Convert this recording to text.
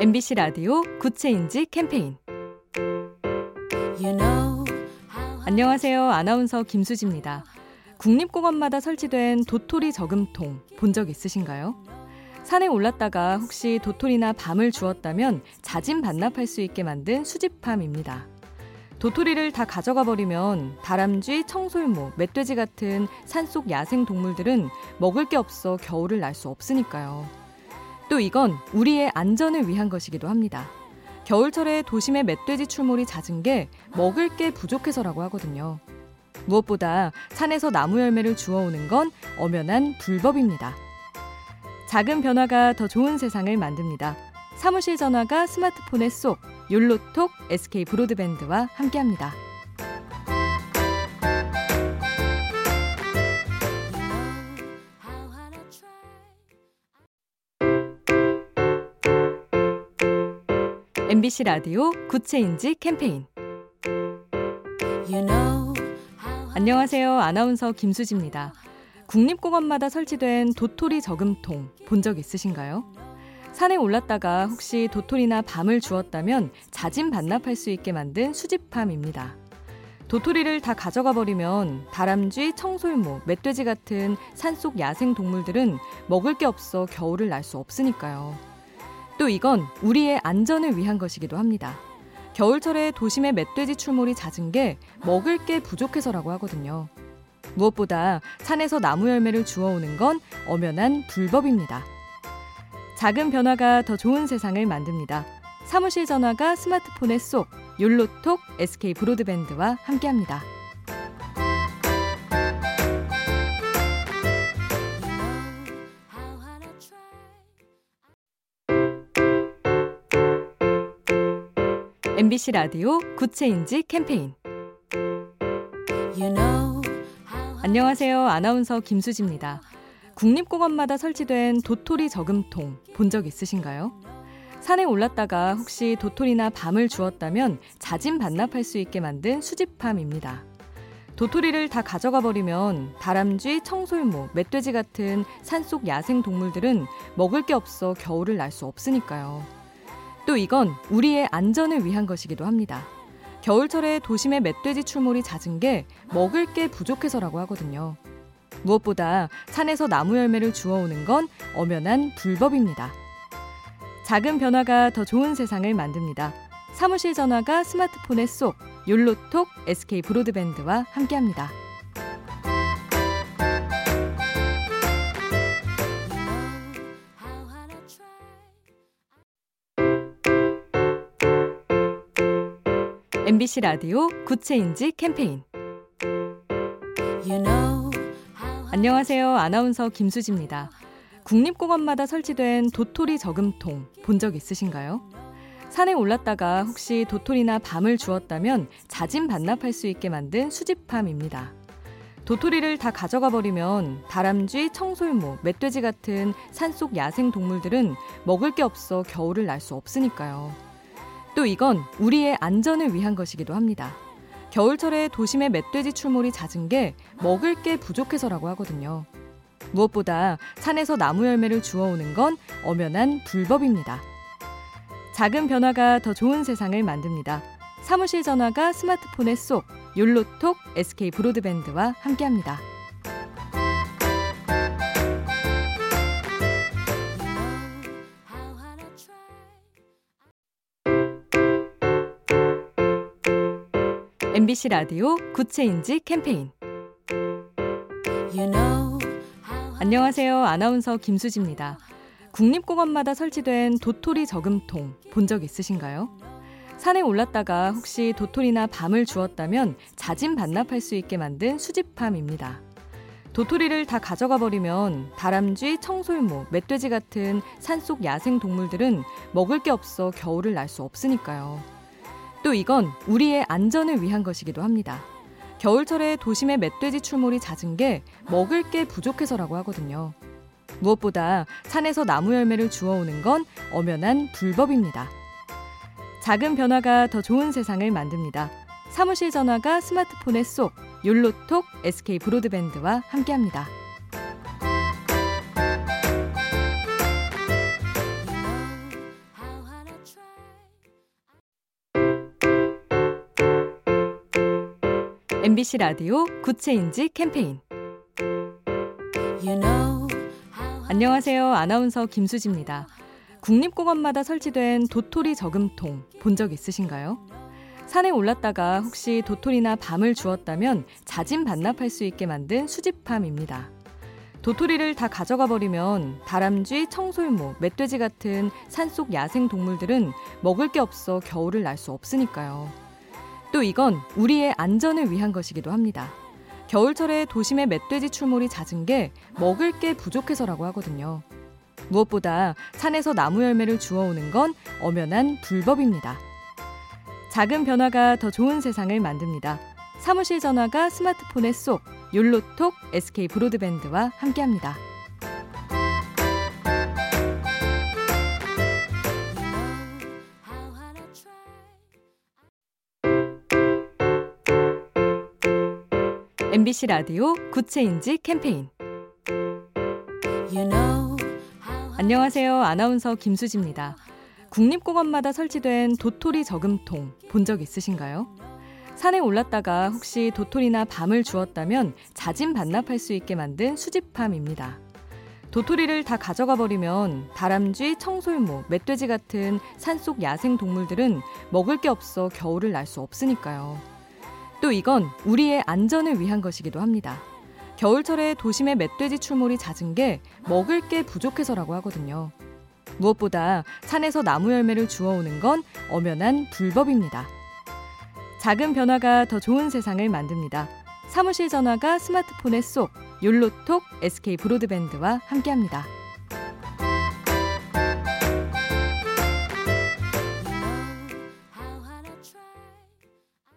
MBC 라디오 Good Change 캠페인 you know 안녕하세요. 아나운서 김수지입니다. 국립공원마다 설치된 도토리 저금통 본 적 있으신가요? 산에 올랐다가 혹시 도토리나 밤을 주웠다면 자진 반납할 수 있게 만든 수집함입니다. 도토리를 다 가져가 버리면 다람쥐, 청솔모, 멧돼지 같은 산속 야생 동물들은 먹을 게 없어 겨울을 날 수 없으니까요. 또 이건 우리의 안전을 위한 것이기도 합니다. 겨울철에 도심에 멧돼지 출몰이 잦은 게 먹을 게 부족해서라고 하거든요. 무엇보다 산에서 나무 열매를 주워오는 건 엄연한 불법입니다. 작은 변화가 더 좋은 세상을 만듭니다. 사무실 전화가 스마트폰에 쏙 욜로톡 SK 브로드밴드와 함께합니다. MBC 라디오 Good Change 캠페인 you know 안녕하세요. 아나운서 김수지입니다. 국립공원마다 설치된 도토리 저금통 본 적 있으신가요? 산에 올랐다가 혹시 도토리나 밤을 주웠다면 자진 반납할 수 있게 만든 수집함입니다. 도토리를 다 가져가 버리면 다람쥐, 청솔모, 멧돼지 같은 산속 야생 동물들은 먹을 게 없어 겨울을 날 수 없으니까요. 또 이건 우리의 안전을 위한 것이기도 합니다. 겨울철에 도심에 멧돼지 출몰이 잦은 게 먹을 게 부족해서라고 하거든요. 무엇보다 산에서 나무 열매를 주워오는 건 엄연한 불법입니다. 작은 변화가 더 좋은 세상을 만듭니다. 사무실 전화가 스마트폰에 쏙 욜로톡 SK 브로드밴드와 함께합니다. MBC 라디오 Good Change 캠페인 you know 안녕하세요. 아나운서 김수지입니다. 국립공원마다 설치된 도토리 저금통 본 적 있으신가요? 산에 올랐다가 혹시 도토리나 밤을 주웠다면 자진 반납할 수 있게 만든 수집함입니다. 도토리를 다 가져가 버리면 다람쥐, 청솔모, 멧돼지 같은 산속 야생 동물들은 먹을 게 없어 겨울을 날 수 없으니까요. 또 이건 우리의 안전을 위한 것이기도 합니다. 겨울철에 도심에 멧돼지 출몰이 잦은 게 먹을 게 부족해서라고 하거든요. 무엇보다 산에서 나무 열매를 주워오는 건 엄연한 불법입니다. 작은 변화가 더 좋은 세상을 만듭니다. 사무실 전화가 스마트폰에 쏙 욜로톡 SK 브로드밴드와 함께합니다. MBC 라디오 Good Change 캠페인 you know 안녕하세요. 아나운서 김수지입니다. 국립공원마다 설치된 도토리 저금통 본 적 있으신가요? 산에 올랐다가 혹시 도토리나 밤을 주웠다면 자진 반납할 수 있게 만든 수집함입니다. 도토리를 다 가져가 버리면 다람쥐, 청솔모, 멧돼지 같은 산속 야생 동물들은 먹을 게 없어 겨울을 날 수 없으니까요. 또 이건 우리의 안전을 위한 것이기도 합니다. 겨울철에 도심에 멧돼지 출몰이 잦은 게 먹을 게 부족해서라고 하거든요. 무엇보다 산에서 나무 열매를 주워오는 건 엄연한 불법입니다. 작은 변화가 더 좋은 세상을 만듭니다. 사무실 전화가 스마트폰에 쏙 욜로톡 SK 브로드밴드와 함께합니다. MBC 라디오 Good Change 캠페인 you know 안녕하세요. 아나운서 김수지입니다. 국립공원마다 설치된 도토리 저금통 본 적 있으신가요? 산에 올랐다가 혹시 도토리나 밤을 주웠다면 자진 반납할 수 있게 만든 수집함입니다. 도토리를 다 가져가 버리면 다람쥐, 청솔모, 멧돼지 같은 산속 야생 동물들은 먹을 게 없어 겨울을 날 수 없으니까요. 또 이건 우리의 안전을 위한 것이기도 합니다. 겨울철에 도심에 멧돼지 출몰이 잦은 게 먹을 게 부족해서라고 하거든요. 무엇보다 산에서 나무 열매를 주워오는 건 엄연한 불법입니다. 작은 변화가 더 좋은 세상을 만듭니다. 사무실 전화가 스마트폰에 쏙 욜로톡 SK 브로드밴드와 함께합니다. MBC 라디오 Good Change 캠페인 you know 안녕하세요. 아나운서 김수지입니다. 국립공원마다 설치된 도토리 저금통 본 적 있으신가요? 산에 올랐다가 혹시 도토리나 밤을 주웠다면 자진 반납할 수 있게 만든 수집함입니다. 도토리를 다 가져가 버리면 다람쥐, 청솔모, 멧돼지 같은 산속 야생 동물들은 먹을 게 없어 겨울을 날 수 없으니까요. 또 이건 우리의 안전을 위한 것이기도 합니다. 겨울철에 도심의 멧돼지 출몰이 잦은 게 먹을 게 부족해서라고 하거든요. 무엇보다 산에서 나무 열매를 주워오는 건 엄연한 불법입니다. 작은 변화가 더 좋은 세상을 만듭니다. 사무실 전화가 스마트폰에 쏙 욜로톡 SK 브로드밴드와 함께합니다. MBC 라디오 Good Change 캠페인 안녕하세요. 아나운서 김수지입니다. 국립공원마다 설치된 도토리 저금통 본 적 있으신가요? 산에 올랐다가 혹시 도토리나 밤을 주웠다면 자진 반납할 수 있게 만든 수집함입니다. 도토리를 다 가져가 버리면 다람쥐, 청솔모, 멧돼지 같은 산속 야생 동물들은 먹을 게 없어 겨울을 날 수 없으니까요. 또 이건 우리의 안전을 위한 것이기도 합니다. 겨울철에 도심의 멧돼지 출몰이 잦은 게 먹을 게 부족해서라고 하거든요. 무엇보다 산에서 나무 열매를 주워오는 건 엄연한 불법입니다. 작은 변화가 더 좋은 세상을 만듭니다. 사무실 전화가 스마트폰에 쏙 욜로톡 SK 브로드밴드와 함께합니다.